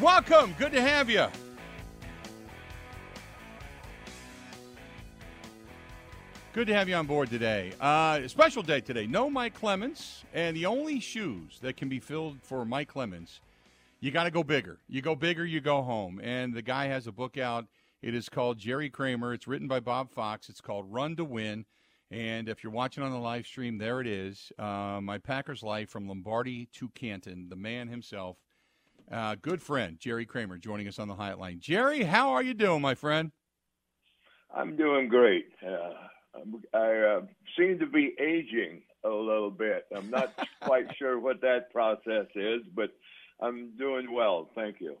Welcome. Good to have you. Good to have you on board today. Uh, special day today. No Mike Clemens, and the only shoes that can be filled for Mike Clemens, you got to go bigger. You go bigger, you go home. And the guy has a book out. It is called Jerry Kramer. It's written by Bob Fox. It's called Run to Win. And if you're watching on the live stream, there it is. Uh, my Packers life from Lombardi to Canton. The man himself uh, good friend Jerry Kramer joining us on the hotline. Jerry, how are you doing, my friend? I'm doing great. Uh, I uh, seem to be aging a little bit. I'm not quite sure what that process is, but I'm doing well. Thank you.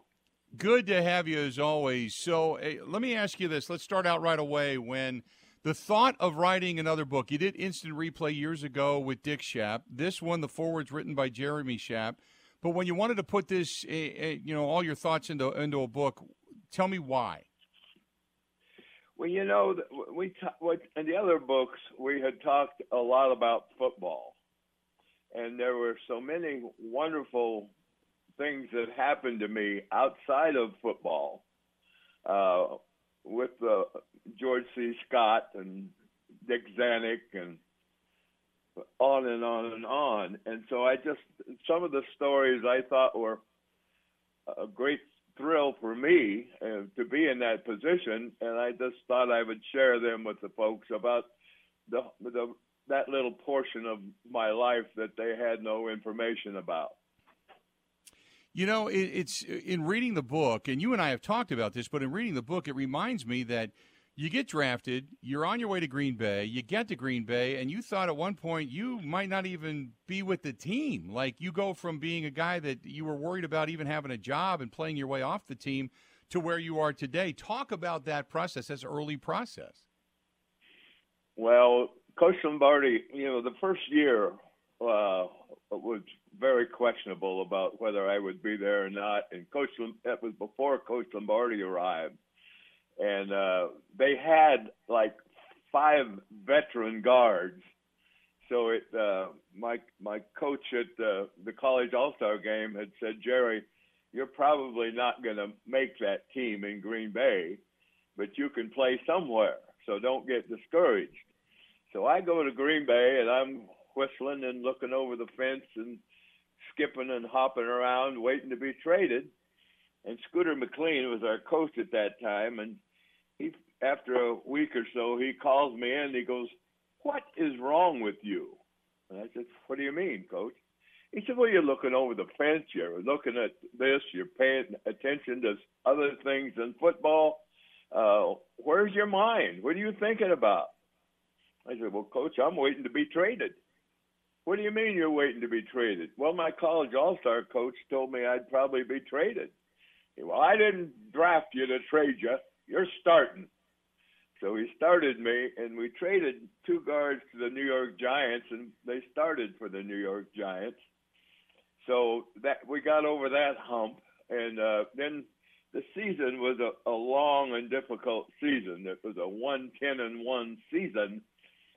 Good to have you as always. So, let me ask you this. Let's start out right away. When the thought of writing another book, you did Instant Replay years ago with Dick Schaap. This one, the foreword's written by Jeremy Schaap. But when you wanted to put this, uh, you know, all your thoughts into into a book, tell me why. Well, you know, we in the other books we had talked a lot about football, and there were so many wonderful things that happened to me outside of football, uh, with uh, George C. Scott and Dick Zanuck and on and on and on. And so I just some of the stories I thought were a great thrill for me uh, to be in that position, and I just thought I would share them with the folks about the the that little portion of my life that they had no information about. You know, it, it's in reading the book, and you and I have talked about this, but in reading the book, it reminds me that you get drafted, you're on your way to Green Bay, you get to Green Bay, and you thought at one point you might not even be with the team. Like you go from being a guy that you were worried about even having a job and playing your way off the team to where you are today. Talk about that process, as early process. Well, Coach Lombardi, you know, the first year uh, was very questionable about whether I would be there or not, and Coach that was before Coach Lombardi arrived and uh, they had like five veteran guards. So it, uh, my my coach at the the college All Star game had said, Jerry, you're probably not going to make that team in Green Bay, but you can play somewhere. So don't get discouraged. So I go to Green Bay and I'm whistling and looking over the fence and skipping and hopping around, waiting to be traded. And Scooter McLean was our coach at that time, and he after a week or so he calls me in. He goes, "What is wrong with you?" And I said, "What do you mean, coach?" He said, "Well, you're looking over the fence. You're looking at this. You're paying attention to other things than football. Uh, where's your mind? What are you thinking about?" I said, "Well, coach, I'm waiting to be traded." What do you mean you're waiting to be traded? Well, my college all-star coach told me I'd probably be traded. Well, I didn't draft you to trade you you're starting. So he started me, and we traded two guards to the New York Giants, and they started for the New York Giants. So that we got over that hump, and uh, then the season was a, a long and difficult season. It was a one ten and one season,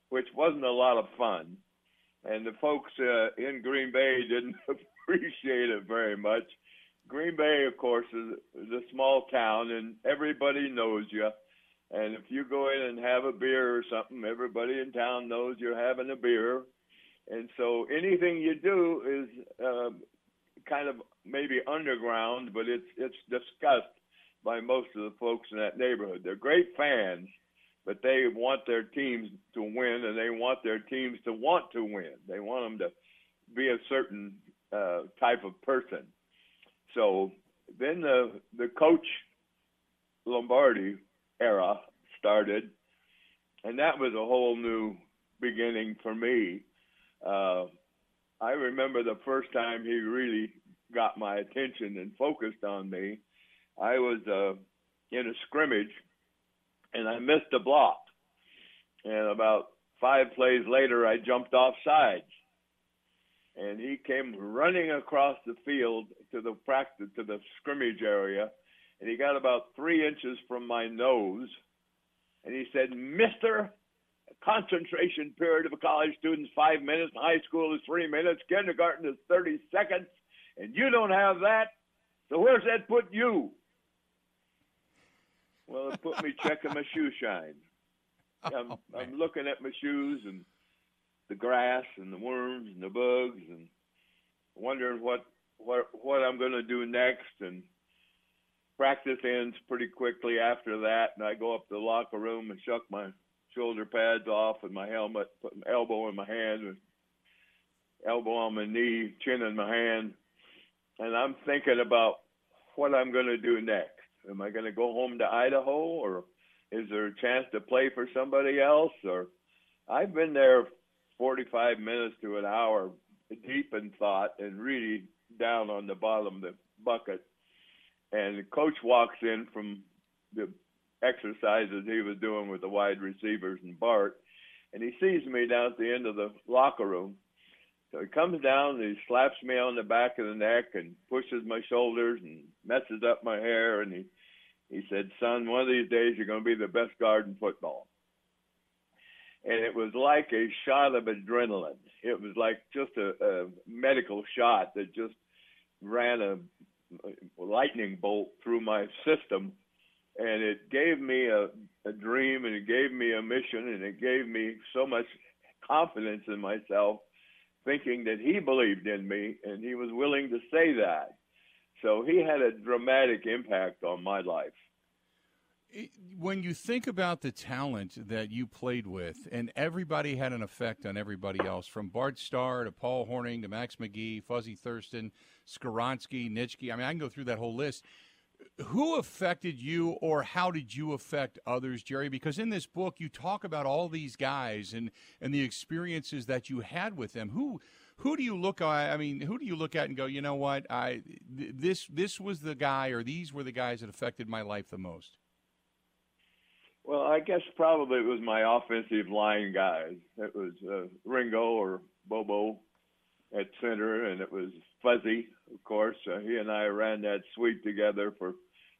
which wasn't a lot of fun, and the folks uh, in Green Bay didn't appreciate it very much. Green Bay, of course, is, is a small town, and everybody knows you. And if you go in and have a beer or something, everybody in town knows you're having a beer. And so anything you do is uh, kind of maybe underground, but it's it's discussed by most of the folks in that neighborhood. They're great fans, but they want their teams to win, and they want their teams to want to win. They want them to be a certain uh, type of person. So then the the coach Lombardi era started, and that was a whole new beginning for me. Uh, I remember the first time he really got my attention and focused on me. I was uh, in a scrimmage, and I missed a block. And about five plays later, I jumped off sides and he came running across the field to the practice to the scrimmage area, and he got about three inches from my nose, and he said, "Mister." Concentration period of a college student's five minutes. High school is three minutes. Kindergarten is 30 seconds. And you don't have that. So where's that put you? Well, it put me checking my shoe shine. I'm, oh, I'm looking at my shoes and the grass and the worms and the bugs and wondering what what what I'm going to do next. And practice ends pretty quickly after that, and I go up to the locker room and shuck my shoulder pads off and my helmet, put my elbow in my hand, and elbow on my knee, chin in my hand, and I'm thinking about what I'm going to do next. Am I going to go home to Idaho, or is there a chance to play for somebody else? Or I've been there 45 minutes to an hour, deep in thought and really down on the bottom of the bucket. And the coach walks in from the exercises he was doing with the wide receivers and Bart, and he sees me down at the end of the locker room. So he comes down and he slaps me on the back of the neck and pushes my shoulders and messes up my hair and he he said, "Son, one of these days you're going to be the best guard in football." And it was like a shot of adrenaline. It was like just a, a medical shot that just ran a, lightning bolt through my system and it gave me a, a dream and it gave me a mission and it gave me so much confidence in myself thinking that he believed in me and he was willing to say that so he had a dramatic impact on my life when you think about the talent that you played with, and everybody had an effect on everybody else, from Bart Starr to Paul Hornung to Max McGee, Fuzzy Thurston, Skoronski, Nitschke. I mean, I can go through that whole list who affected you or how did you affect others jerry? Because in this book you talk about all these guys and and the experiences that you had with them. Who who do you look at i mean who do you look at and go you know what? I this this was the guy or these were the guys that affected my life the most? Well i guess probably it was my offensive line guys. It was uh, ringo or bobo at center and it was fuzzy of course. Uh, he and I ran that suite together for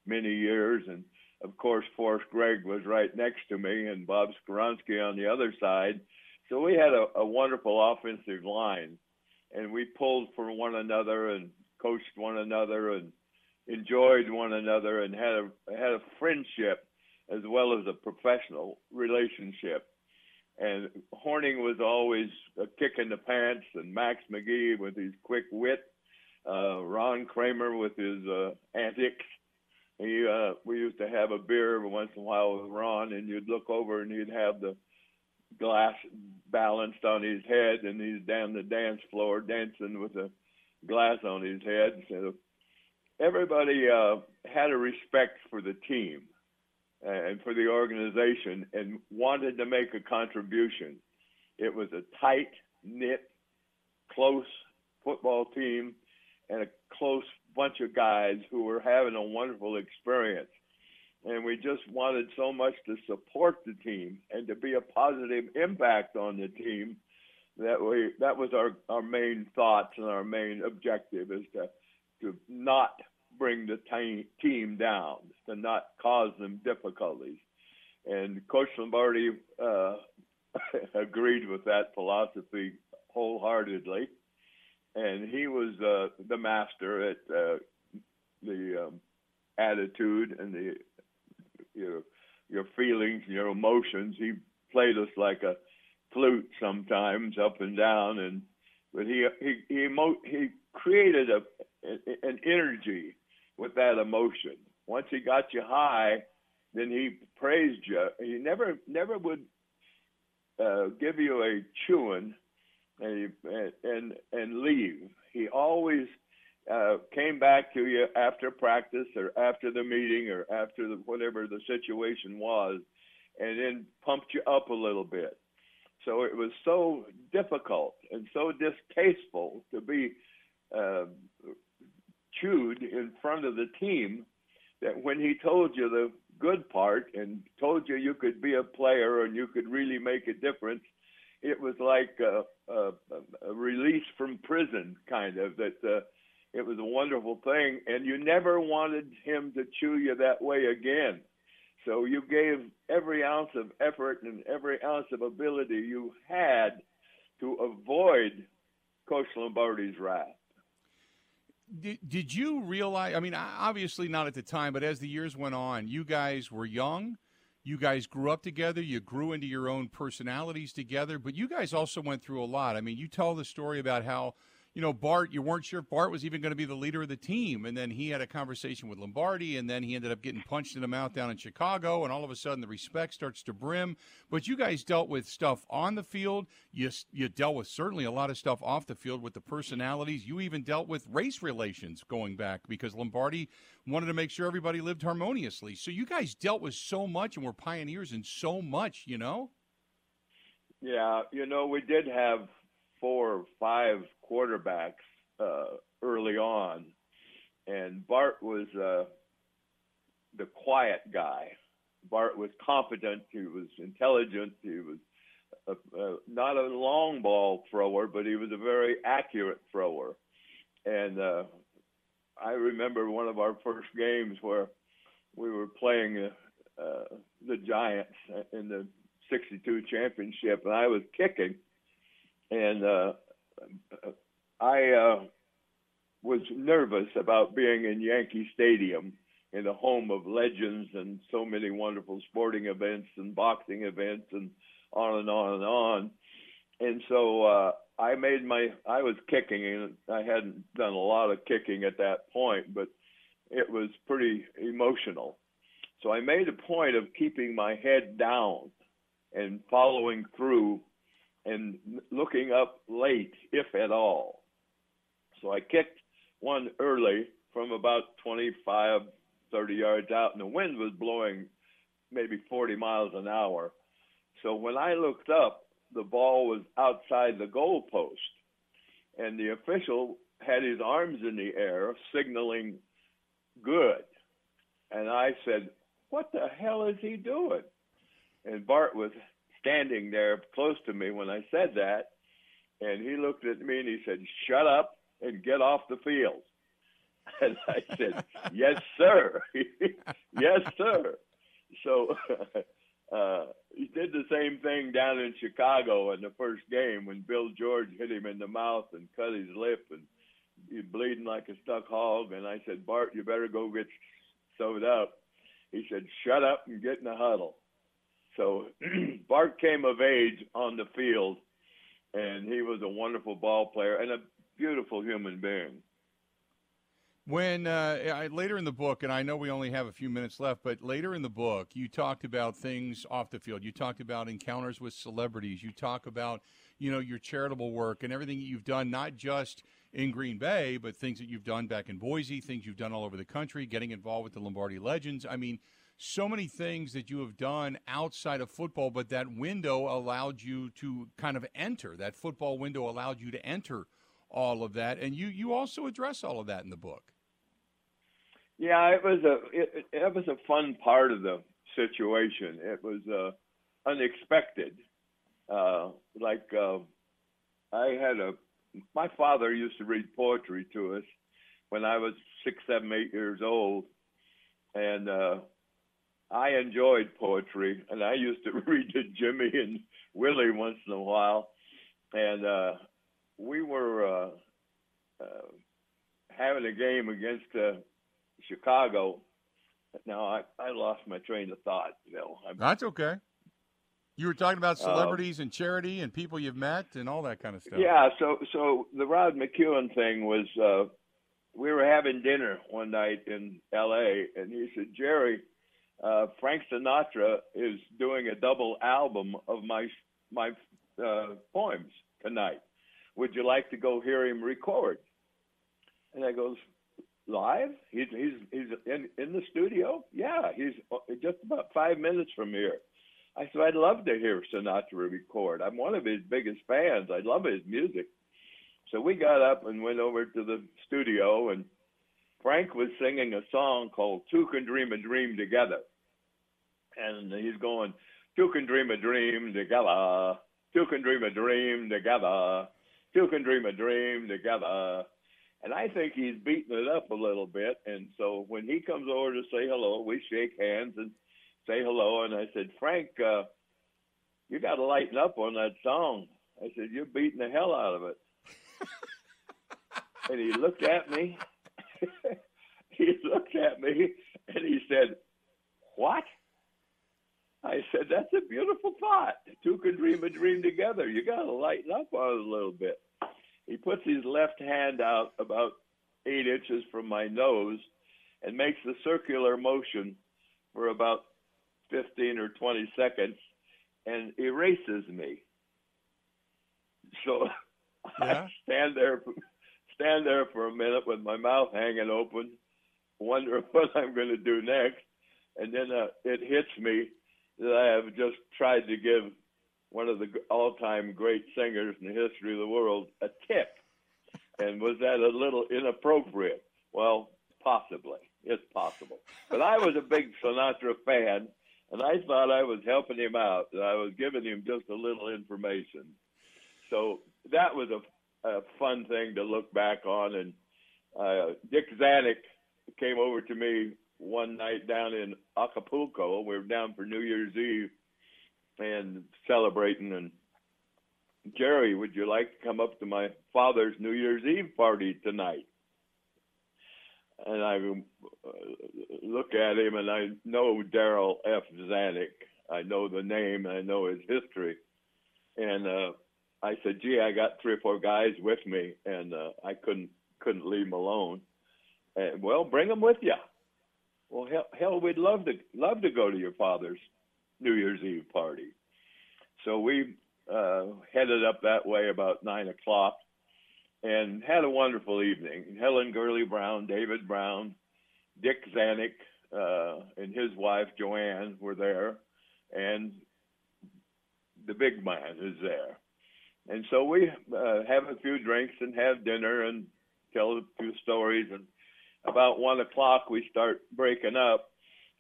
many years, and of course, Forrest Gregg was right next to me, and Bob Skoronski on the other side. So we had a, a wonderful offensive line, and we pulled for one another and coached one another and enjoyed one another and had a had a friendship as well as a professional relationship. And Hornung was always a kick in the pants, and Max McGee with his quick wit uh, Ron Kramer with his uh, antics. He, uh, we used to have a beer every once in a while with Ron, and you'd look over and he'd have the glass balanced on his head, and he's down the dance floor dancing with a glass on his head. So everybody uh, had a respect for the team and for the organization and wanted to make a contribution. It was a tight knit, close football team and a close bunch of guys who were having a wonderful experience. And we just wanted so much to support the team and to be a positive impact on the team that we that was our, our main thoughts and our main objective is to to not bring the t- team down, to not cause them difficulties. And Coach Lombardi uh, agreed with that philosophy wholeheartedly and he was uh, the master at uh, the um, attitude and the your your feelings, your emotions. He played us like a flute sometimes, up and down, and but he he he emo- he created a an energy with that emotion. Once he got you high, then he praised you. He never never would uh, give you a chewing and and and leave. He always uh, came back to you after practice or after the meeting or after the, whatever the situation was, and then pumped you up a little bit. So it was so difficult and so distasteful to be uh, chewed in front of the team that when he told you the good part and told you you could be a player and you could really make a difference, it was like a, a, a release from prison, kind of that uh, it was a wonderful thing, and you never wanted him to chew you that way again. So you gave every ounce of effort and every ounce of ability you had to avoid Coach Lombardi's wrath. Did, did you realize? I mean, obviously not at the time, but as the years went on, you guys were young. You guys grew up together. You grew into your own personalities together, but you guys also went through a lot. I mean, you tell the story about how you know, Bart, you weren't sure if Bart was even going to be the leader of the team. And then he had a conversation with Lombardi, and then he ended up getting punched in the mouth down in Chicago. And all of a sudden, the respect starts to brim. But you guys dealt with stuff on the field. You, you dealt with certainly a lot of stuff off the field with the personalities. You even dealt with race relations going back because Lombardi wanted to make sure everybody lived harmoniously. So you guys dealt with so much and were pioneers in so much, you know? Yeah, you know, we did have four or five quarterbacks uh, early on, and Bart was uh, the quiet guy. Bart was confident. He was intelligent. He was a, a, not a long ball thrower, but he was a very accurate thrower. And uh, I remember one of our first games where we were playing uh, uh, the Giants in the '62 championship, and I was kicking and uh, I uh, was nervous about being in Yankee Stadium in the home of legends and so many wonderful sporting events and boxing events and on and on and on. And so uh, I made my I was kicking and I hadn't done a lot of kicking at that point, but it was pretty emotional. So I made a point of keeping my head down and following through and looking up late, if at all. So I kicked one early from about 25, 30 yards out, and the wind was blowing maybe 40 miles an hour. So when I looked up, the ball was outside the goal post, and the official had his arms in the air signaling good. And I said, What the hell is he doing? And Bart was standing there close to me when I said that, and he looked at me and he said, "Shut up and get off the field." And I said, "Yes, sir. yes, sir." So uh, he did the same thing down in Chicago in the first game when Bill George hit him in the mouth and cut his lip and he's bleeding like a stuck hog. And I said, Bart, you better go get sewed up. He said, "Shut up and get in the huddle." So Bart came of age on the field, and he was a wonderful ball player and a beautiful human being. When uh, later in the book, and I know we only have a few minutes left, but later in the book, you talked about things off the field. You talked about encounters with celebrities. You talk about, you know, your charitable work and everything that you've done, not just in Green Bay, but things that you've done back in Boise, things you've done all over the country, getting involved with the Lombardi Legends. I mean, so many things that you have done outside of football, but that window allowed you to kind of enter. That football window allowed you to enter all of that, and you you also address all of that in the book. Yeah, it was a it, it was a fun part of the situation. It was uh, unexpected. Uh, like uh, I had a my father used to read poetry to us when I was six, seven, eight years old, and uh, I enjoyed poetry, and I used to read to Jimmy and Willie once in a while, and uh, we were uh, uh, having a game against uh, Chicago. Now I, I lost my train of thought. You know, I'm, that's okay. You were talking about celebrities um, and charity and people you've met and all that kind of stuff. Yeah, so so the Rod McKuen thing was uh we were having dinner one night in LA and he said, Jerry, uh, Frank Sinatra is doing a double album of my my uh, poems tonight. Would you like to go hear him record? And I goes, live? He's he's he's in in the studio. Yeah, he's uh, just about five minutes from here. I said, I'd love to hear Sinatra record. I'm one of his biggest fans. I love his music. So we got up and went over to the studio, and Frank was singing a song called Two Can Dream a Dream Together. And he's going, Two can dream a dream together. Two can dream a dream together. Two can dream a dream together. And I think he's beating it up a little bit. And so when he comes over to say hello, we shake hands and say hello. And I said, Frank, uh, you got to lighten up on that song. I said, you're beating the hell out of it. and he looked at me. he looked at me and he said, what? I said, that's a beautiful thought. Two can dream a dream together. You got to lighten up on it a little bit. He puts his left hand out about eight inches from my nose and makes the circular motion for about 15 or 20 seconds and erases me. So yeah. I stand there, stand there for a minute with my mouth hanging open, wondering what I'm going to do next, and then uh, it hits me that I have just tried to give one of the all-time great singers in the history of the world a tip. And was that a little inappropriate? Well, possibly. It's possible. But I was a big Sinatra fan, and I thought I was helping him out. And I was giving him just a little information. So that was a, a fun thing to look back on. And uh, Dick Zanuck came over to me one night down in Acapulco. We were down for New Year's Eve and celebrating. And Jerry, would you like to come up to my father's New Year's Eve party tonight? And I uh, look at him, and I know Darryl F. Zanuck. I know the name, I know his history. And uh, I said, "Gee, I got three or four guys with me, and uh, I couldn't couldn't leave them alone." And well, bring them with you. Well, hell, hell, we'd love to love to go to your father's New Year's Eve party. So we uh, headed up that way about nine o'clock, and had a wonderful evening. Helen Gurley Brown, David Brown, Dick Zanuck, uh, and his wife Joanne were there, and the big man is there. And so we uh, have a few drinks and have dinner and tell a few stories and about one o'clock we start breaking up.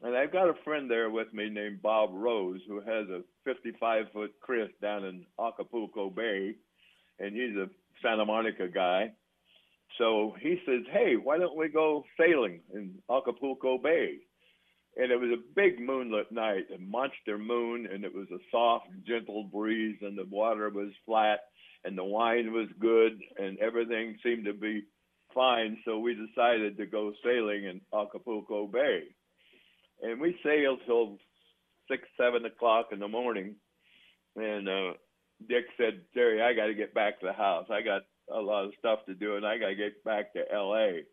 And I've got a friend there with me named Bob Rose who has a 55 foot Chris down in Acapulco Bay, and he's a Santa Monica guy. So he says, "Hey, why don't we go sailing in Acapulco Bay?" And it was a big moonlit night, a monster moon, and it was a soft, gentle breeze, and the water was flat, and the wine was good, and everything seemed to be fine, so we decided to go sailing in Acapulco Bay. And we sailed till six, seven o'clock in the morning. And uh, Dick said, Jerry, I got to get back to the house. I got a lot of stuff to do, and I got to get back to L.A.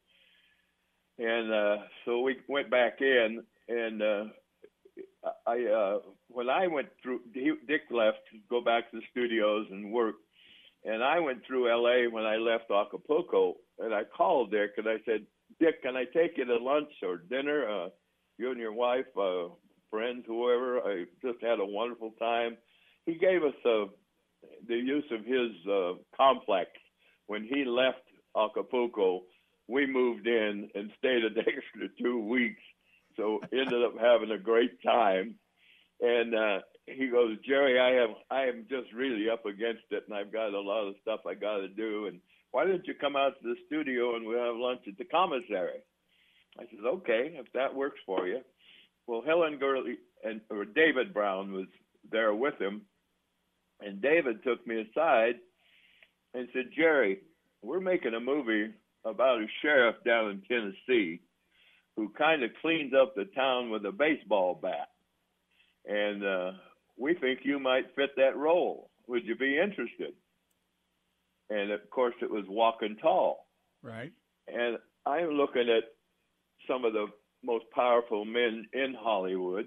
And uh, so we went back in, and uh, I uh, when I went through, Dick left to go back to the studios and work, and I went through L.A. when I left Acapulco, and I called Dick and I said, Dick, can I take you to lunch or dinner? Uh, you and your wife, uh, friends, whoever. I just had a wonderful time. He gave us uh, the use of his uh, complex when he left Acapulco. We moved in and stayed an extra two weeks, so ended up having a great time. And uh, he goes, Jerry, I have I am just really up against it, and I've got a lot of stuff I got to do, and why don't you come out to the studio and we'll have lunch at the commissary? I said, okay, if that works for you. Well, Helen Gurley and or David Brown was there with him, and David took me aside and said, Jerry, we're making a movie about a sheriff down in Tennessee who kind of cleans up the town with a baseball bat, and uh, we think you might fit that role. Would you be interested? and of course it was Walking Tall. Right. And I'm looking at some of the most powerful men in Hollywood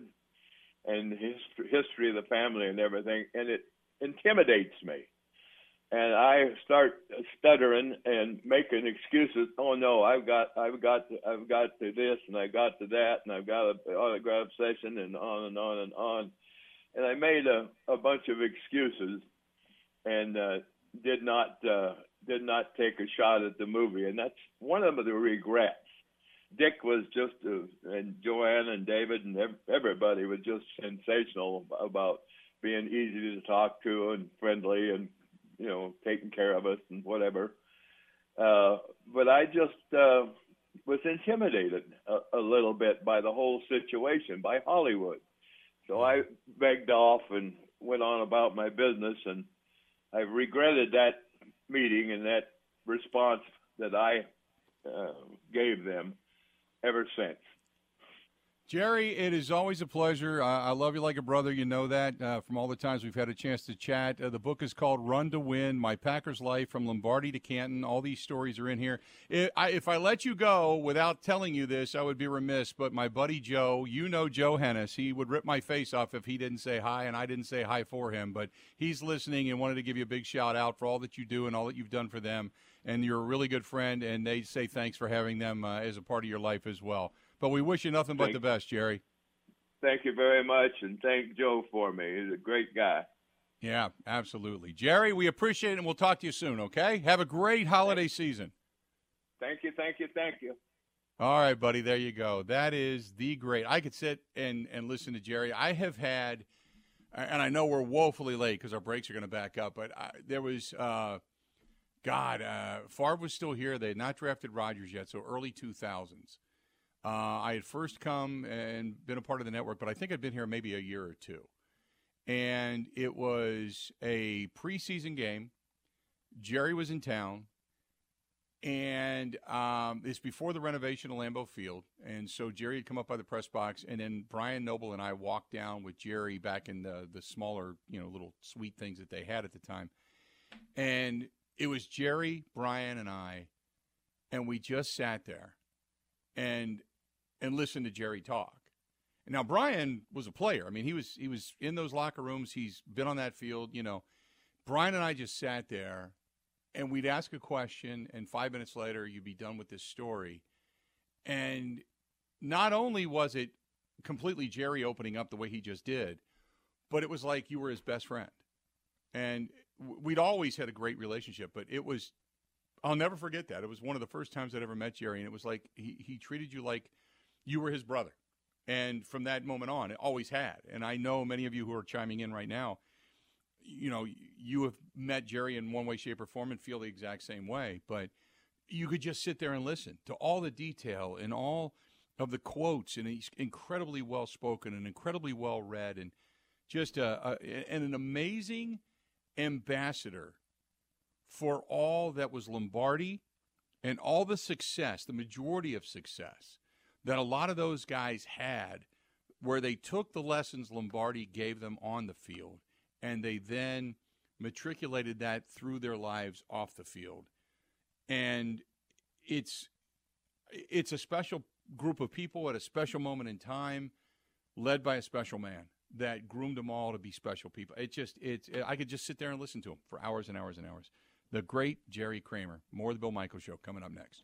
and his history of the family and everything, and it intimidates me. And I start stuttering and making excuses. Oh no, I've got, I've got, to, I've got to this, and I got to that, and I've got an autograph session, and on and on and on. And I made a, a bunch of excuses, and uh, did not uh, did not take a shot at the movie, and that's one of the regrets. Dick was just, uh, and Joanne and David and everybody was just sensational about being easy to talk to and friendly and you know taking care of us and whatever. Uh, but I just uh, was intimidated a, a little bit by the whole situation, by Hollywood. So I begged off and went on about my business, and I regretted that meeting and that response that I uh, gave them ever since. Jerry, it is always a pleasure. Uh, I love you like a brother. You know that uh, from all the times we've had a chance to chat. Uh, the book is called Run to Win My Packers Life from Lombardi to Canton. All these stories are in here. If I, if I let you go without telling you this, I would be remiss. But my buddy Joe, you know Joe Hennis, he would rip my face off if he didn't say hi, and I didn't say hi for him. But he's listening and wanted to give you a big shout out for all that you do and all that you've done for them. And you're a really good friend, and they say thanks for having them uh, as a part of your life as well. But we wish you nothing but Thank- the best, Jerry. Thank you very much, and thank Joe for me. He's a great guy. Yeah, absolutely. Jerry, we appreciate it, and we'll talk to you soon, okay? Have a great holiday season. Thank you, thank you, thank you. All right, buddy, there you go. That is the great. I could sit and, and listen to Jerry. I have had, and I know we're woefully late because our breaks are going to back up, but I, there was, uh, God, uh, Favre was still here. They had not drafted Rodgers yet, so early 2000s. Uh, I had first come and been a part of the network, but I think I'd been here maybe a year or two. And it was a preseason game. Jerry was in town, and um, it's before the renovation of Lambeau Field. And so Jerry had come up by the press box, and then Brian Noble and I walked down with Jerry back in the the smaller, you know, little suite things that they had at the time. And it was Jerry, Brian, and I, and we just sat there and and listened to Jerry talk. Now Brian was a player. I mean, he was he was in those locker rooms. He's been on that field. You know, Brian and I just sat there, and we'd ask a question, and five minutes later, you'd be done with this story. And not only was it completely Jerry opening up the way he just did, but it was like you were his best friend. And we'd always had a great relationship, but it was I'll never forget that. It was one of the first times I'd ever met Jerry, and it was like he, he treated you like you were his brother. And from that moment on, it always had. And I know many of you who are chiming in right now, you know, you have met Jerry in one way, shape, or form and feel the exact same way. But you could just sit there and listen to all the detail and all of the quotes, and he's incredibly well spoken and incredibly well read, and just a, a, and an amazing ambassador for all that was Lombardi and all the success, the majority of success that a lot of those guys had, where they took the lessons Lombardi gave them on the field and they then matriculated that through their lives off the field. And it's it's a special group of people at a special moment in time, led by a special man that groomed them all to be special people. It just it's I could just sit there and listen to him for hours and hours and hours. The great Jerry Kramer. More of the Bill Michael Show coming up next.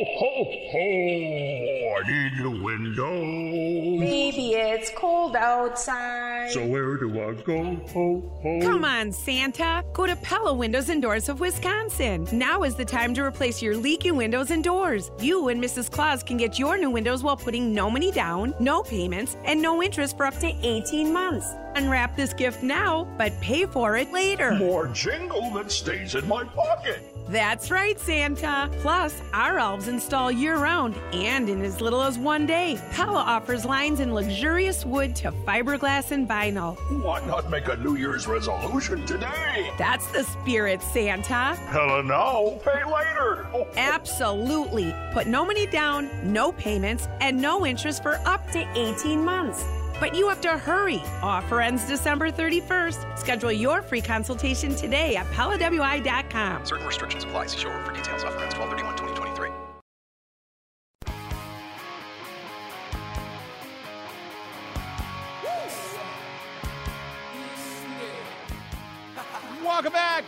Ho, ho, ho! I need a window. Baby, it's cold outside. So where do I go? Ho, ho. Come on, Santa. Go to Pella Windows and Doors of Wisconsin. Now is the time to replace your leaky windows and doors. You and Mrs. Claus can get your new windows while putting no money down, no payments, and no interest for up to 18 months. Unwrap this gift now, but pay for it later. More jingle that stays in my pocket. That's right, Santa. Plus, our elves install year round and in as little as one day. Pella offers lines in luxurious wood to fiberglass and vinyl. Why not make a New Year's resolution today? That's the spirit, Santa. Hella no, pay later. Absolutely. Put no money down, no payments, and no interest for up to 18 months. But you have to hurry. Offer ends December 31st. Schedule your free consultation today at PellaWI.com. Certain restrictions apply. See showroom for details. Offer ends 1231 2023. Welcome back.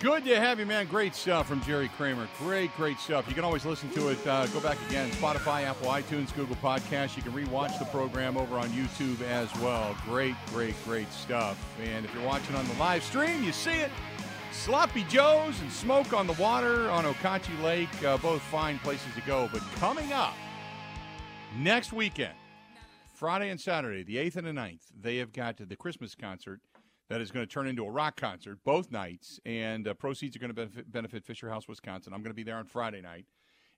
Good to have you, man. Great stuff from Jerry Kramer. Great, great stuff. You can always listen to it. Uh, go back again. Spotify, Apple, iTunes, Google Podcasts. You can rewatch the program over on YouTube as well. Great, great, great stuff. And if you're watching on the live stream, you see it. Sloppy Joe's and Smoke on the Water on Okauchee Lake. Uh, both fine places to go. But coming up next weekend, Friday and Saturday, the 8th and the 9th, they have got the Christmas concert that is going to turn into a rock concert both nights, and uh, proceeds are going to benefit, benefit Fisher House, Wisconsin. I'm going to be there on Friday night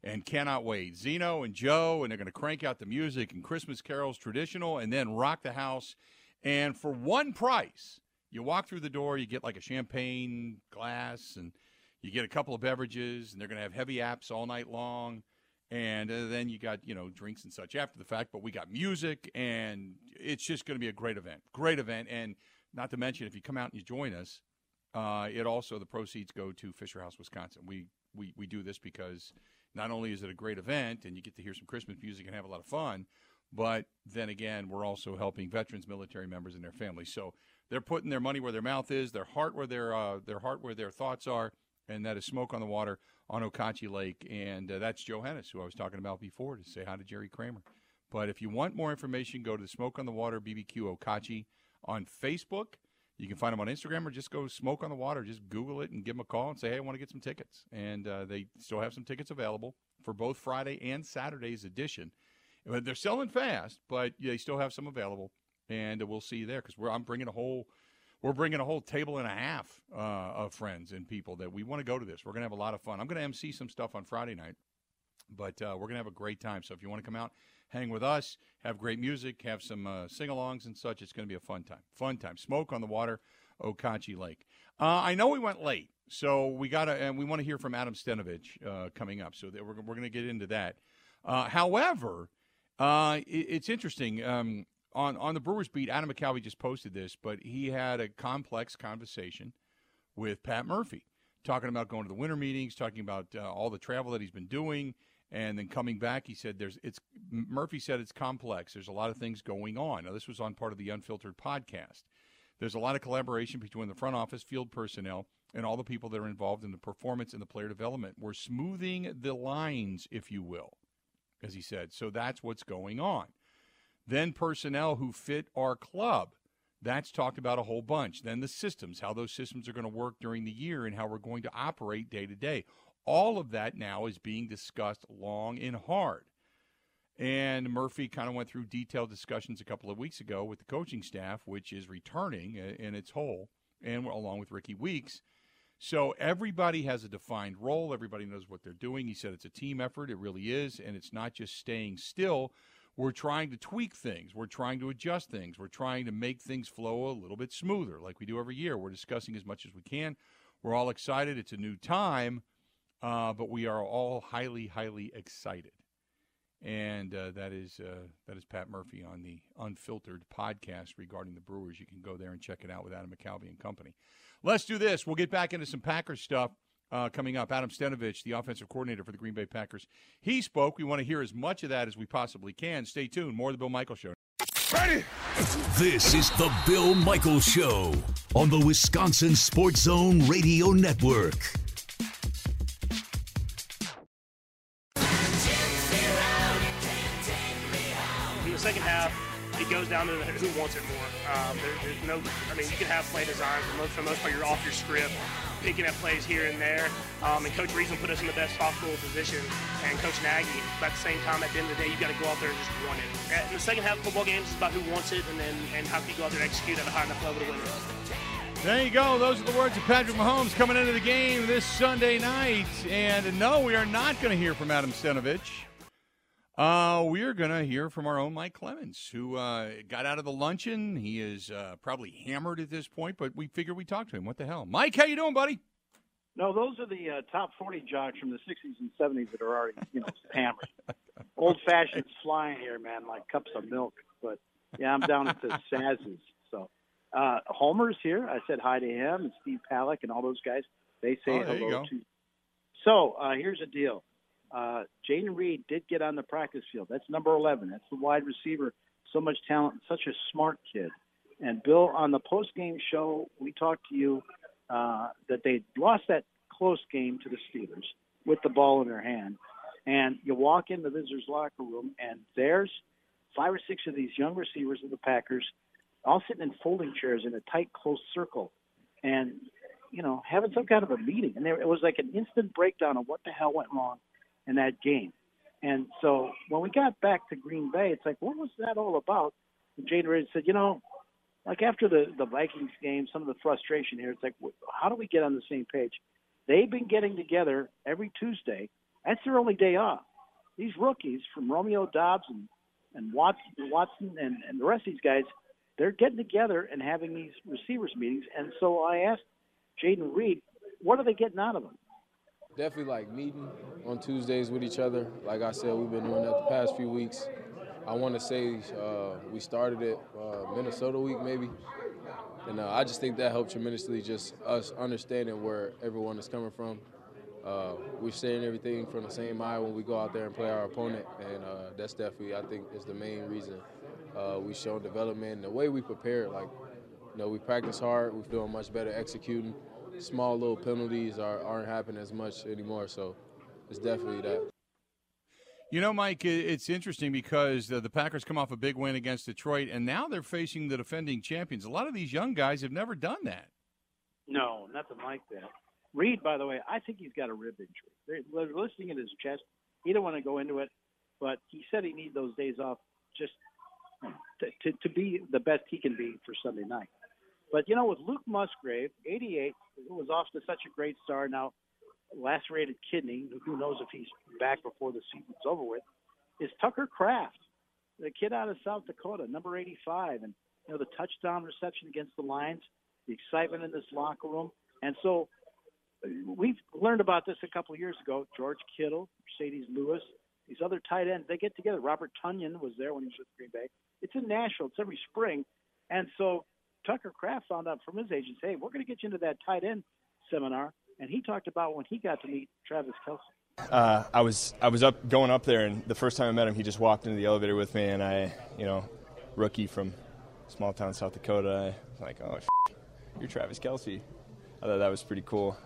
and cannot wait. Zeno and Joe, and they're going to crank out the music and Christmas carols traditional, and then rock the house. And for one price, you walk through the door, you get like a champagne glass, and you get a couple of beverages, and they're going to have heavy apps all night long. And uh, then you got, you know, drinks and such after the fact, but we got music, and it's just going to be a great event. Great event. And not to mention, if you come out and you join us, uh, it also, the proceeds go to Fisher House, Wisconsin. We, we, we do this because not only is it a great event and you get to hear some Christmas music and have a lot of fun, but then again, we're also helping veterans, military members, and their families. So they're putting their money where their mouth is, their heart where their uh, their heart where their thoughts are, and that is smoke on the water on Okauchee Lake. And uh, that's Joe Hennis, who I was talking about before, to say hi to Jerry Kramer. But if you want more information, go to the Smoke on the Water BBQ Okauchee on Facebook. You can find them on Instagram or just go Smoke on the Water. Just Google it and give them a call and say, hey, I want to get some tickets. And uh, they still have some tickets available for both Friday and Saturday's edition. They're selling fast, but they still have some available. And we'll see you there because I'm bringing a whole – we're bringing a whole table and a half uh, of friends and people that we want to go to this. We're going to have a lot of fun. I'm going to MC some stuff on Friday night, but uh, we're going to have a great time. So if you want to come out, hang with us, have great music, have some uh, sing-alongs and such, it's going to be a fun time. Fun time. Smoke on the water, Okauchee Lake. Uh, I know we went late, so we got to, and we want to hear from Adam Stenavich uh, coming up. So we're, we're going to get into that. Uh, however, it, it's interesting. Um, on on the Brewers beat, Adam McCalvy just posted this, but he had a complex conversation with Pat Murphy, talking about going to the winter meetings, talking about uh, all the travel that he's been doing, and then coming back. He said, "There's it's." Murphy said it's complex. There's a lot of things going on. Now, this was on part of the Unfiltered podcast. There's a lot of collaboration between the front office, field personnel, and all the people that are involved in the performance and the player development. We're smoothing the lines, if you will, as he said. So that's what's going on. Then personnel who fit our club. That's talked about a whole bunch. Then the systems, how those systems are going to work during the year and how we're going to operate day to day. All of that now is being discussed long and hard. And Murphy kind of went through detailed discussions a couple of weeks ago with the coaching staff, which is returning uh, in its whole, and along with Rickie Weeks. So everybody has a defined role. Everybody knows what they're doing. He said it's a team effort. It really is. And it's not just staying still, we're trying to tweak things. We're trying to adjust things. We're trying to make things flow a little bit smoother, like we do every year. We're discussing as much as we can. We're all excited. It's a new time, uh, but we are all highly, highly excited. And uh, that is uh, that is Pat Murphy on the Unfiltered podcast regarding the Brewers. You can go there and check it out with Adam McCalvy and company. Let's do this. We'll get back into some Packers stuff uh, coming up. Adam Stenavich, the offensive coordinator for the Green Bay Packers, he spoke. We want to hear as much of that as we possibly can. Stay tuned. More of the Bill Michael Show. Ready? This is the Bill Michael Show on the Wisconsin Sports Zone Radio Network. Who wants it more. Um, there, there's no, I mean, you can have play design but most, for the most part. You're off your script picking up plays here and there. Um, and Coach Reason put us in the best possible position, and Coach Nagy. At the same time, at the end of the day, you've got to go out there and just want it. In the second half of football games, it's about who wants it, and then and how can you go out there and execute at a high enough level to win it. There you go. Those are the words of Patrick Mahomes coming into the game this Sunday night. And no, we are not going to hear from Adam Stenavich. Uh, we're going to hear from our own Mike Clemens, who uh, got out of the luncheon. He is uh, probably hammered at this point, but we figured we'd talk to him. What the hell? Mike, how you doing, buddy? No, those are the uh, top 40 jocks from the 60s and 70s that are already, you know, hammered. Old-fashioned flying here, man, like cups of milk. But, yeah, I'm down at the Saz's. So, uh, Homer's here. I said hi to him and Steve Palick and all those guys. They say oh, hello to So, uh, here's the deal uh, Jayden Reed did get on the practice field. That's number 11. That's the wide receiver. So much talent, such a smart kid. And Bill, on the post game show, we talked to you uh, that they lost that close game to the Steelers with the ball in their hand. And you walk in the visitors' locker room, and there's five or six of these young receivers of the Packers all sitting in folding chairs in a tight, close circle. And, you know, having some kind of a meeting. And there, it was like an instant breakdown of what the hell went wrong in that game. And so when we got back to Green Bay, it's like, what was that all about? And Jayden Reed said, you know, like after the the Vikings game, some of the frustration here. It's like, how do we get on the same page? They've been getting together every Tuesday. That's their only day off. These rookies from Romeo Doubs and and Watson, Watson and, and the rest of these guys, they're getting together and having these receivers meetings. And so I asked Jayden Reed, what are they getting out of them? Definitely like meeting on Tuesdays with each other. Like I said, we've been doing that the past few weeks. I want to say uh, we started it uh, Minnesota week maybe, and uh, I just think that helped tremendously. Just us understanding where everyone is coming from. Uh, we're saying everything from the same eye when we go out there and play our opponent, and uh, that's definitely I think is the main reason uh, we show development. And the way we prepare, like you know, we practice hard. We're doing much better executing small little penalties are, aren't happening as much anymore. So it's definitely that. You know, Mike, it's interesting because the, the, Packers come off a big win against Detroit, and now they're facing the defending champions. A lot of these young guys have never done that. No, nothing like that. Reed, by the way, I think he's got a rib injury. They're, they're listing in his chest. He don't want to go into it, but he said he needs those days off just hmm, to, to, to be the best he can be for Sunday night. But you know, with Luke Musgrave, 88, who was off to such a great start, now lacerated kidney. Who knows if he's back before the season's over with? Is Tucker Kraft, the kid out of South Dakota, number 85, and you know the touchdown reception against the Lions, the excitement in this locker room, and so we've learned about this a couple of years ago. George Kittle, Marcedes Lewis, these other tight ends, they get together. Robert Tonyan was there when he was with Green Bay. It's in Nashville. It's every spring, and so Tucker Kraft found out from his agents, hey, we're going to get you into that tight end seminar. And he talked about when he got to meet Travis Kelce. Uh, I was I was up going up there, and the first time I met him, he just walked into the elevator with me, and I, you know, rookie from small town South Dakota, I was like, oh, f- you're Travis Kelce. I thought that was pretty cool.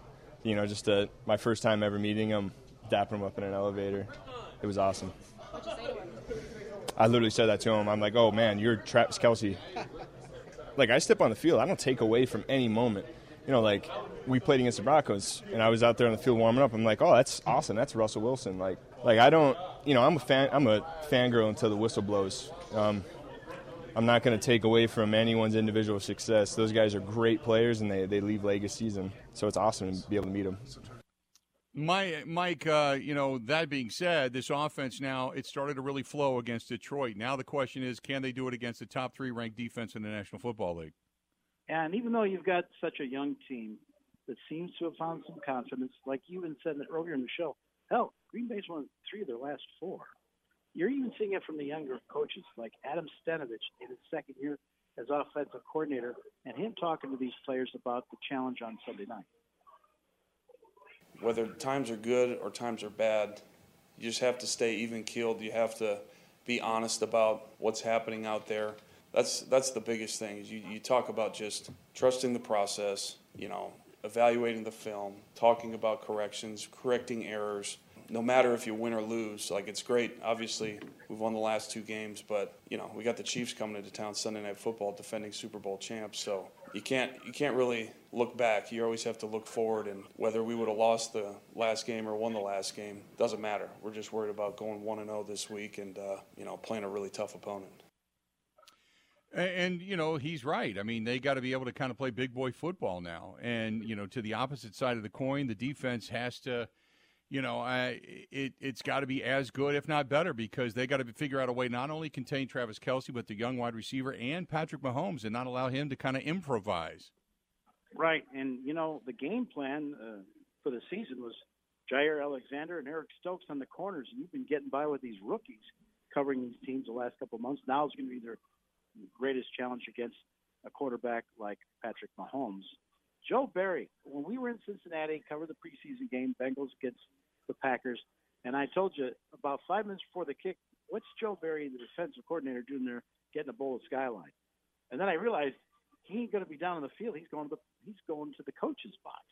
You know, just uh, my first time ever meeting him, dapping him up in an elevator. It was awesome. I literally said that to him. I'm like, oh man, you're Travis Kelce like I step on the field, I don't take away from any moment. You know, like we played against the Broncos, and I was out there on the field warming up. I'm like, oh, that's awesome. That's Russell Wilson. Like, like I don't, you know, I'm a fan. I'm a fangirl until the whistle blows. Um, I'm not going to take away from anyone's individual success. Those guys are great players, and they, they leave legacies, and so it's awesome to be able to meet them. My, Mike, uh, you know, that being said, this offense now, it started to really flow against Detroit. Now the question is, can they do it against the top three ranked defense in the National Football League? And even though you've got such a young team that seems to have found some confidence, like you even said earlier in the show, hell, Green Bay's won three of their last four. You're even seeing it from the younger coaches like Adam Stenavich in his second year as offensive coordinator, and him talking to these players about the challenge on Sunday night whether times are good or times are bad, you just have to stay even keeled. You have to be honest about what's happening out there. That's that's the biggest thing. You you talk about just trusting the process. You know, evaluating the film, talking about corrections, correcting errors, no matter if you win or lose, like it's great. Obviously, we've won the last two games, but you know we got the Chiefs coming into town Sunday Night Football, defending Super Bowl champs. So you can't you can't really look back. You always have to look forward. And whether we would have lost the last game or won the last game doesn't matter. We're just worried about going one and zero oh this week, and uh, you know playing a really tough opponent. And, and, you know he's right. I mean, they got to be able to kind of play big boy football now. And you know, to the opposite side of the coin, the defense has to you know, I, it, it's got to be as good, if not better, because they got to figure out a way not only contain Travis Kelce, but the young wide receiver and Patrick Mahomes and not allow him to kind of improvise. Right. And, you know, the game plan uh, for the season was Jaire Alexander and Eric Stokes on the corners. And you've been getting by with these rookies covering these teams the last couple of months. Now is going to be their greatest challenge against a quarterback like Patrick Mahomes. Joe Barry, when we were in Cincinnati, covered the preseason game, Bengals against the Packers, and I told you about five minutes before the kick, what's Joe Barry, the defensive coordinator, doing there getting a bowl of skyline? And then I realized he ain't going to be down on the field. He's going to the, he's going to the coach's box,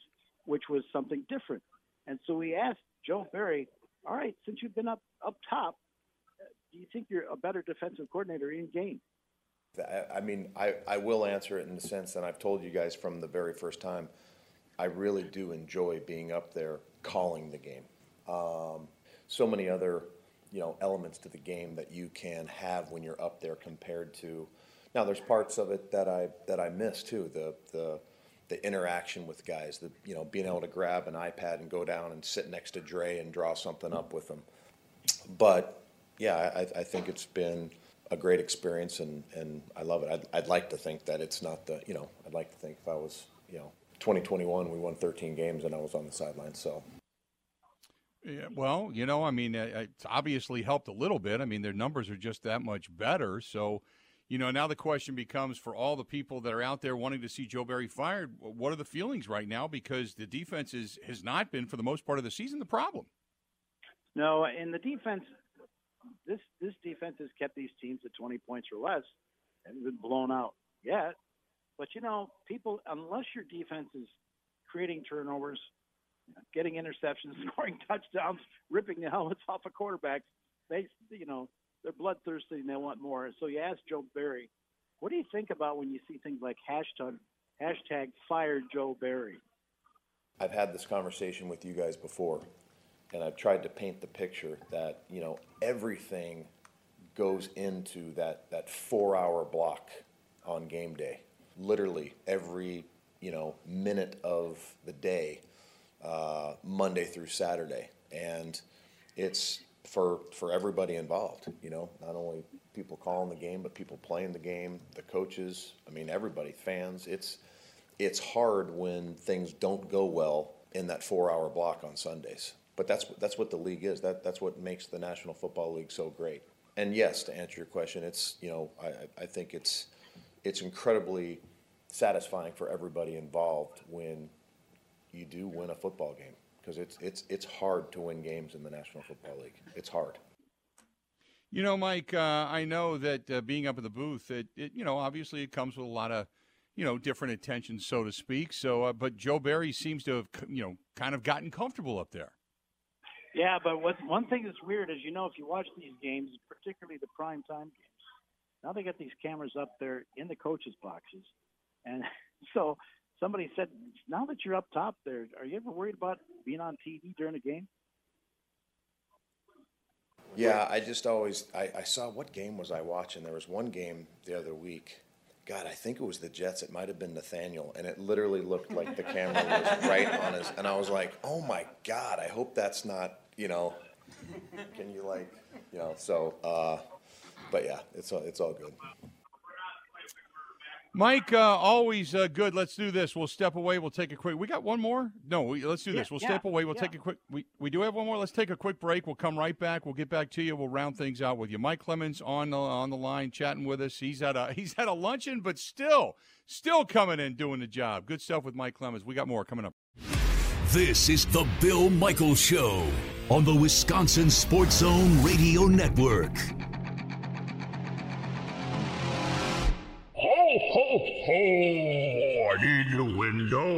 which was something different. And so we asked Joe Barry, all right, since you've been up up top, do you think you're a better defensive coordinator in game? I mean, I, I will answer it in the sense, that I've told you guys from the very first time, I really do enjoy being up there calling the game. Um, so many other you know elements to the game that you can have when you're up there compared to. Now there's parts of it that I that I miss too. The the the interaction with guys, the you know being able to grab an iPad and go down and sit next to Dre and draw something up with them. But yeah, I, I think it's been a great experience and, and I love it. I'd, I'd like to think that it's not the you know I'd like to think if I was you know 2021 we won 13 games and I was on the sideline so. Yeah, well, you know, I mean, it's obviously helped a little bit. I mean, their numbers are just that much better. So, you know, now the question becomes for all the people that are out there wanting to see Joe Barry fired, what are the feelings right now? Because the defense is, has not been, for the most part of the season, the problem. No, in the defense, this this defense has kept these teams at 20 points or less and been blown out yet. But you know, people, unless your defense is creating turnovers, getting interceptions, scoring touchdowns, ripping the helmets off of quarterbacks, they, you know, they're bloodthirsty and they want more. So you ask Joe Barry, what do you think about when you see things like hashtag hashtag fired Joe Barry? I've had this conversation with you guys before, and I've tried to paint the picture that you know everything goes into that that four hour block on game day. Literally every you know minute of the day, uh, Monday through Saturday, and it's for for everybody involved. You know, not only people calling the game, but people playing the game, the coaches. I mean, everybody, fans. It's it's hard when things don't go well in that four hour block on Sundays. But that's that's what the league is. That that's what makes the National Football League so great. And yes, to answer your question, it's you know I, I think it's it's incredibly satisfying for everybody involved when you do win a football game because it's it's it's hard to win games in the National Football League. It's hard. You know, Mike, uh, I know that uh, being up in the booth, it, it you know obviously it comes with a lot of you know different attention, so to speak. So, uh, but Joe Barry seems to have you know kind of gotten comfortable up there. Yeah, but what one thing that's weird is you know if you watch these games, particularly the prime time games, now they got these cameras up there in the coaches' boxes, and so somebody said, now that you're up top there, are you ever worried about being on TV during a game? Yeah, I just always I, I saw what game was I watching? There was one game the other week. God, I think it was the Jets. It might have been Nathaniel, and it literally looked like the camera was right on his. And I was like, "Oh my God! I hope that's not you know." Can you like you know? So, uh, but yeah, it's it's all good. Mike, uh, always uh, good. Let's do this. We'll step away. We'll take a quick. We got one more. No, we, let's do this. We'll yeah, step away. We'll yeah. take a quick. We we do have one more. Let's take a quick break. We'll come right back. We'll get back to you. We'll round things out with you. Mike Clemens on the, on the line, chatting with us. He's at a he's at a luncheon, but still still coming in doing the job. Good stuff with Mike Clemens. We got more coming up. This is the Bill Michaels Show on the Wisconsin Sports Zone Radio Network. Ho, ho, ho! I need a window.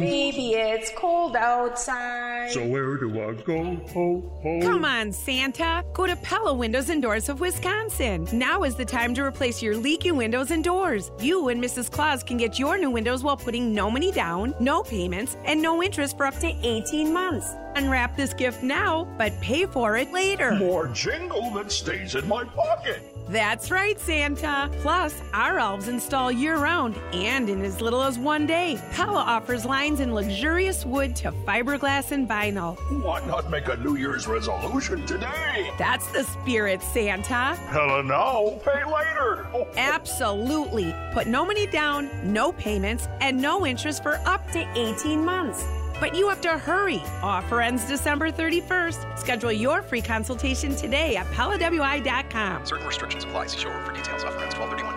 Baby, it's cold outside. So where do I go? Ho, ho. Come on, Santa. Go to Pella Windows and Doors of Wisconsin. Now is the time to replace your leaky windows and doors. You and Mrs. Claus can get your new windows while putting no money down, no payments, and no interest for up to 18 months. Unwrap this gift now, but pay for it later. More jingle that stays in my pocket. That's right, Santa. Plus, our elves install year round and in as little as one day. Pella offers lines in luxurious wood to fiberglass and vinyl. Why not make a New Year's resolution today? That's the spirit, Santa. Hella no, pay later. Absolutely. Put no money down, no payments, and no interest for up to 18 months. But you have to hurry. Offer ends December 31st. Schedule your free consultation today at PellaWI.com. Certain restrictions apply. See showroom for details. Offer ends 1231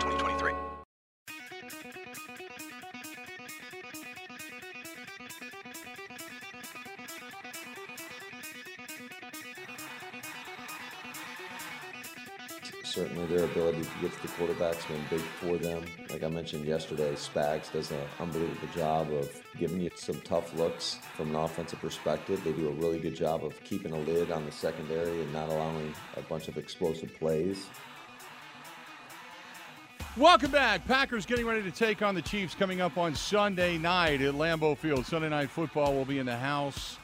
their ability to get to the quarterbacks been big for them. Like I mentioned yesterday, Spags does an unbelievable job of giving you some tough looks from an offensive perspective. They do a really good job of keeping a lid on the secondary and not allowing a bunch of explosive plays. Welcome back. Packers getting ready to take on the Chiefs coming up on Sunday night at Lambeau Field. Sunday night football will be in the house.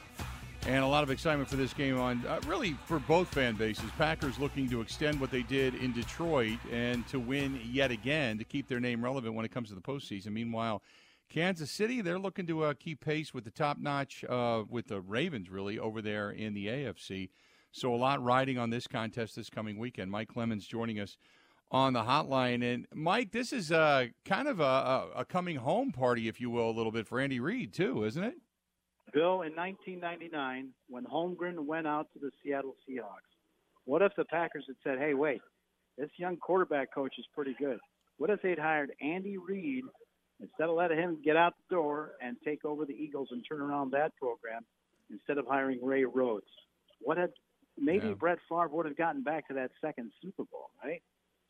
And a lot of excitement for this game on uh, really for both fan bases. Packers looking to extend what they did in Detroit and to win yet again to keep their name relevant when it comes to the postseason. Meanwhile, Kansas City, they're looking to uh, keep pace with the top notch, uh, with the Ravens, really, over there in the AFC. So a lot riding on this contest this coming weekend. Mike Clemens joining us on the hotline. And Mike, this is uh, kind of a, a, coming home party, if you will, a little bit for Andy Reid, too, isn't it? Bill, in 1999, when Holmgren went out to the Seattle Seahawks, what if the Packers had said, hey, wait, this young quarterback coach is pretty good? What if they'd hired Andy Reid instead of letting him get out the door and take over the Eagles and turn around that program instead of hiring Ray Rhodes? What had maybe Yeah. Brett Favre would have gotten back to that second Super Bowl, right?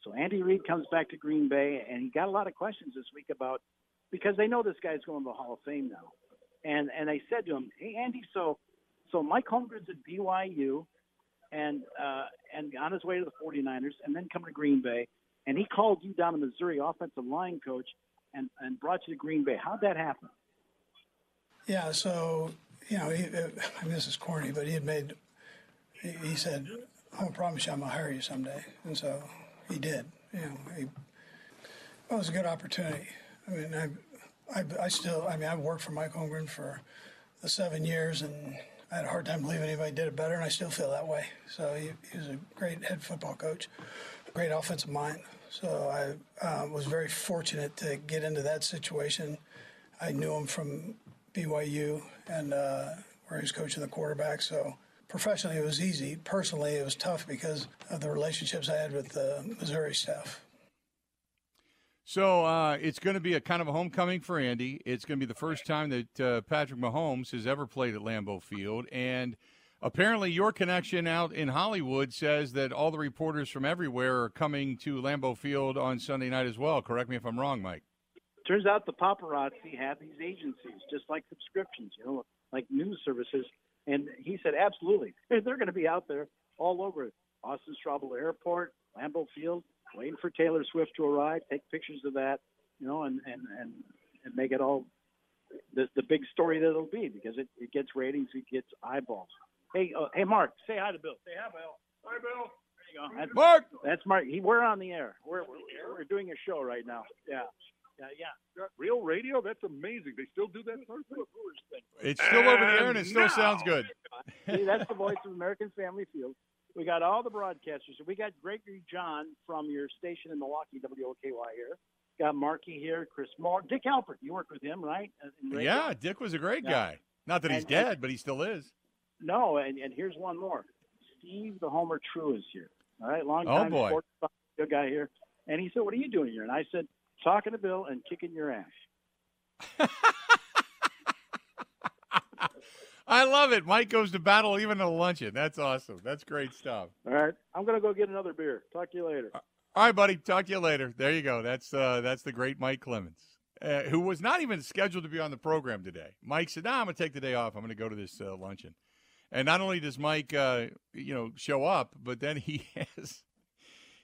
So Andy Reid comes back to Green Bay, and he got a lot of questions this week about because they know this guy's going to the Hall of Fame now. And and I said to him, "Hey Andy, so so Mike Holmgren's at BYU, and uh, and on his way to the 49ers, and then come to Green Bay, and he called you down to Missouri offensive line coach, and and brought you to Green Bay. How'd that happen? Yeah, so you know, he, I mean, this is corny, but he had made. He, he said, "I promise you, I'm gonna hire you someday," and so he did. You know, he, well, it was a good opportunity. I mean, I, I, I still, I mean, I've worked for Mike Holmgren for the seven years, and I had a hard time believing anybody did it better, and I still feel that way. So he, he was a great head football coach, great offensive mind. So I uh, was very fortunate to get into that situation. I knew him from BYU and uh, where he was coaching the quarterback. So professionally, it was easy. Personally, it was tough because of the relationships I had with the Missouri staff. So uh, it's going to be a kind of a homecoming for Andy. It's going to be the first time that uh, Patrick Mahomes has ever played at Lambeau Field, and apparently your connection out in Hollywood says that all the reporters from everywhere are coming to Lambeau Field on Sunday night as well. Correct me if I'm wrong, Mike. Turns out the paparazzi have these agencies, just like subscriptions, you know, like news services. And he said, absolutely, they're going to be out there all over Austin Straubel Airport, Lambeau Field, waiting for Taylor Swift to arrive, take pictures of that, you know, and and and, and make it all the the big story that it'll be because it, it gets ratings, it gets eyeballs. Hey, uh, hey, Mark, say hi to Bill. Say hi, Bill. Hi, Bill. There you go. That's, Mark. That's Mark. He, we're on the air. We're, we're we're doing a show right now. Yeah. Yeah, yeah. Real radio? That's amazing. They still do that sort of thing. It's still over the air and it still sounds good. See, that's the voice of American Family Field. We got all the broadcasters. We got Gregory John from your station in Milwaukee, WOKY here. Got Marky here, Chris Moore, Dick Alpert. You worked with him, right? Yeah, Dick was a great Yeah. guy. Not that he's And- dead, but he still is. No, and, and here's one more. Steve the Homer True is here. All right, long time Oh, time boy. sports good guy here. And he said, "What are you doing here?" And I said, "Talking to Bill and kicking your ass." I love it. Mike goes to battle even at a luncheon. That's awesome. That's great stuff. All right, I'm gonna go get another beer. Talk to you later. All right, buddy. Talk to you later. There you go. That's uh, that's the great Mike Clemens, uh, who was not even scheduled to be on the program today. Mike said, "No, I'm going to take the day off. I'm going to go to this uh, luncheon." And not only does Mike, uh, you know, show up, but then he has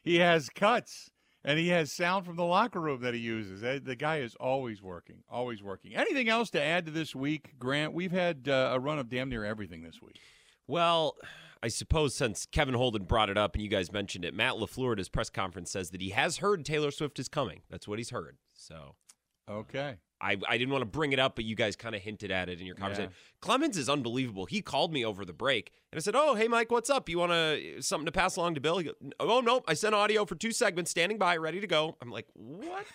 he has cuts and he has sound from the locker room that he uses. Uh, The guy is always working, always working. Anything else to add to this week, Grant? We've had uh, a run of damn near everything this week. Well, I suppose since Kevin Holden brought it up and you guys mentioned it, Matt LaFleur at his press conference says that he has heard Taylor Swift is coming. That's what he's heard. So Okay. I, I didn't want to bring it up, but you guys kind of hinted at it in your conversation. Yeah. Clemens is unbelievable. He called me over the break and I said, Oh, hey, Mike, what's up? You want to something to pass along to Bill? Goes, oh, no, I sent audio for two segments, standing by, ready to go. I'm like, What?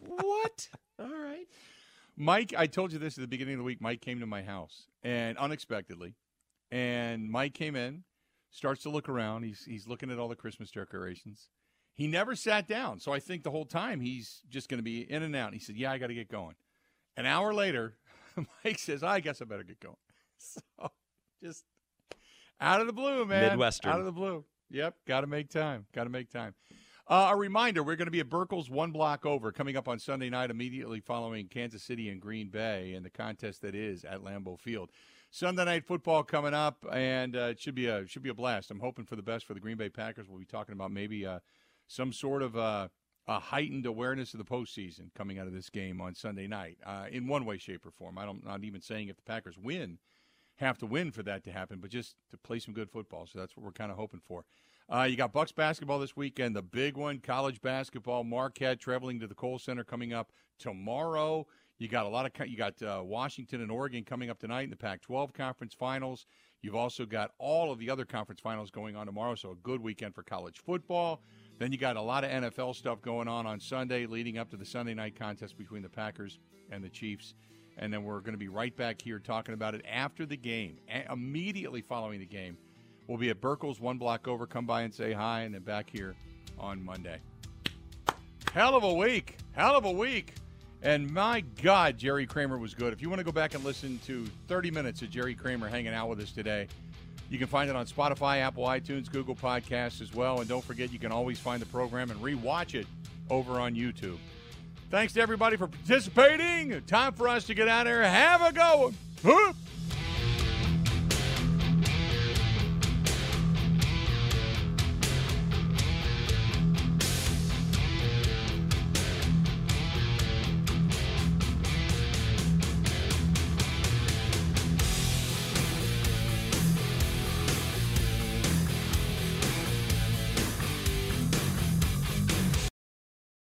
what? All right. Mike, I told you this at the beginning of the week. Mike came to my house and unexpectedly, and Mike came in, starts to look around. He's he's looking at all the Christmas decorations. He never sat down, so I think the whole time he's just going to be in and out. He said, "Yeah, I got to get going." An hour later, Mike says, "I guess I better get going." So just out of the blue, man. Midwestern. Out of the blue. Yep. Got to make time. Got to make time. Uh, a reminder: We're going to be at Burkle's one block over, coming up on Sunday night, immediately following Kansas City and Green Bay, and the contest that is at Lambeau Field. Sunday night football coming up, and uh, it should be a should be a blast. I'm hoping for the best for the Green Bay Packers. We'll be talking about maybe uh, some sort of uh, a heightened awareness of the postseason coming out of this game on Sunday night, uh, in one way, shape, or form. I don't, not even saying if the Packers win have to win for that to happen, but just to play some good football. So that's what we're kind of hoping for. Uh, you got Bucks basketball this weekend, the big one, college basketball. Marquette traveling to the Kohl Center coming up tomorrow. You got a lot of you got uh, Washington and Oregon coming up tonight in the Pac-12 conference finals. You've also got all of the other conference finals going on tomorrow, so a good weekend for college football. Then you got a lot of NFL stuff going on on Sunday, leading up to the Sunday night contest between the Packers and the Chiefs. And then we're going to be right back here talking about it after the game, immediately following the game. We'll be at Burkle's one block over. Come by and say hi, and then back here on Monday. Hell of a week. Hell of a week. And my God, Jerry Kramer was good. If you want to go back and listen to 30 minutes of Jerry Kramer hanging out with us today, you can find it on Spotify, Apple iTunes, Google Podcasts as well. And don't forget, you can always find the program and rewatch it over on YouTube. Thanks to everybody for participating. Time for us to get out of here. Have a go.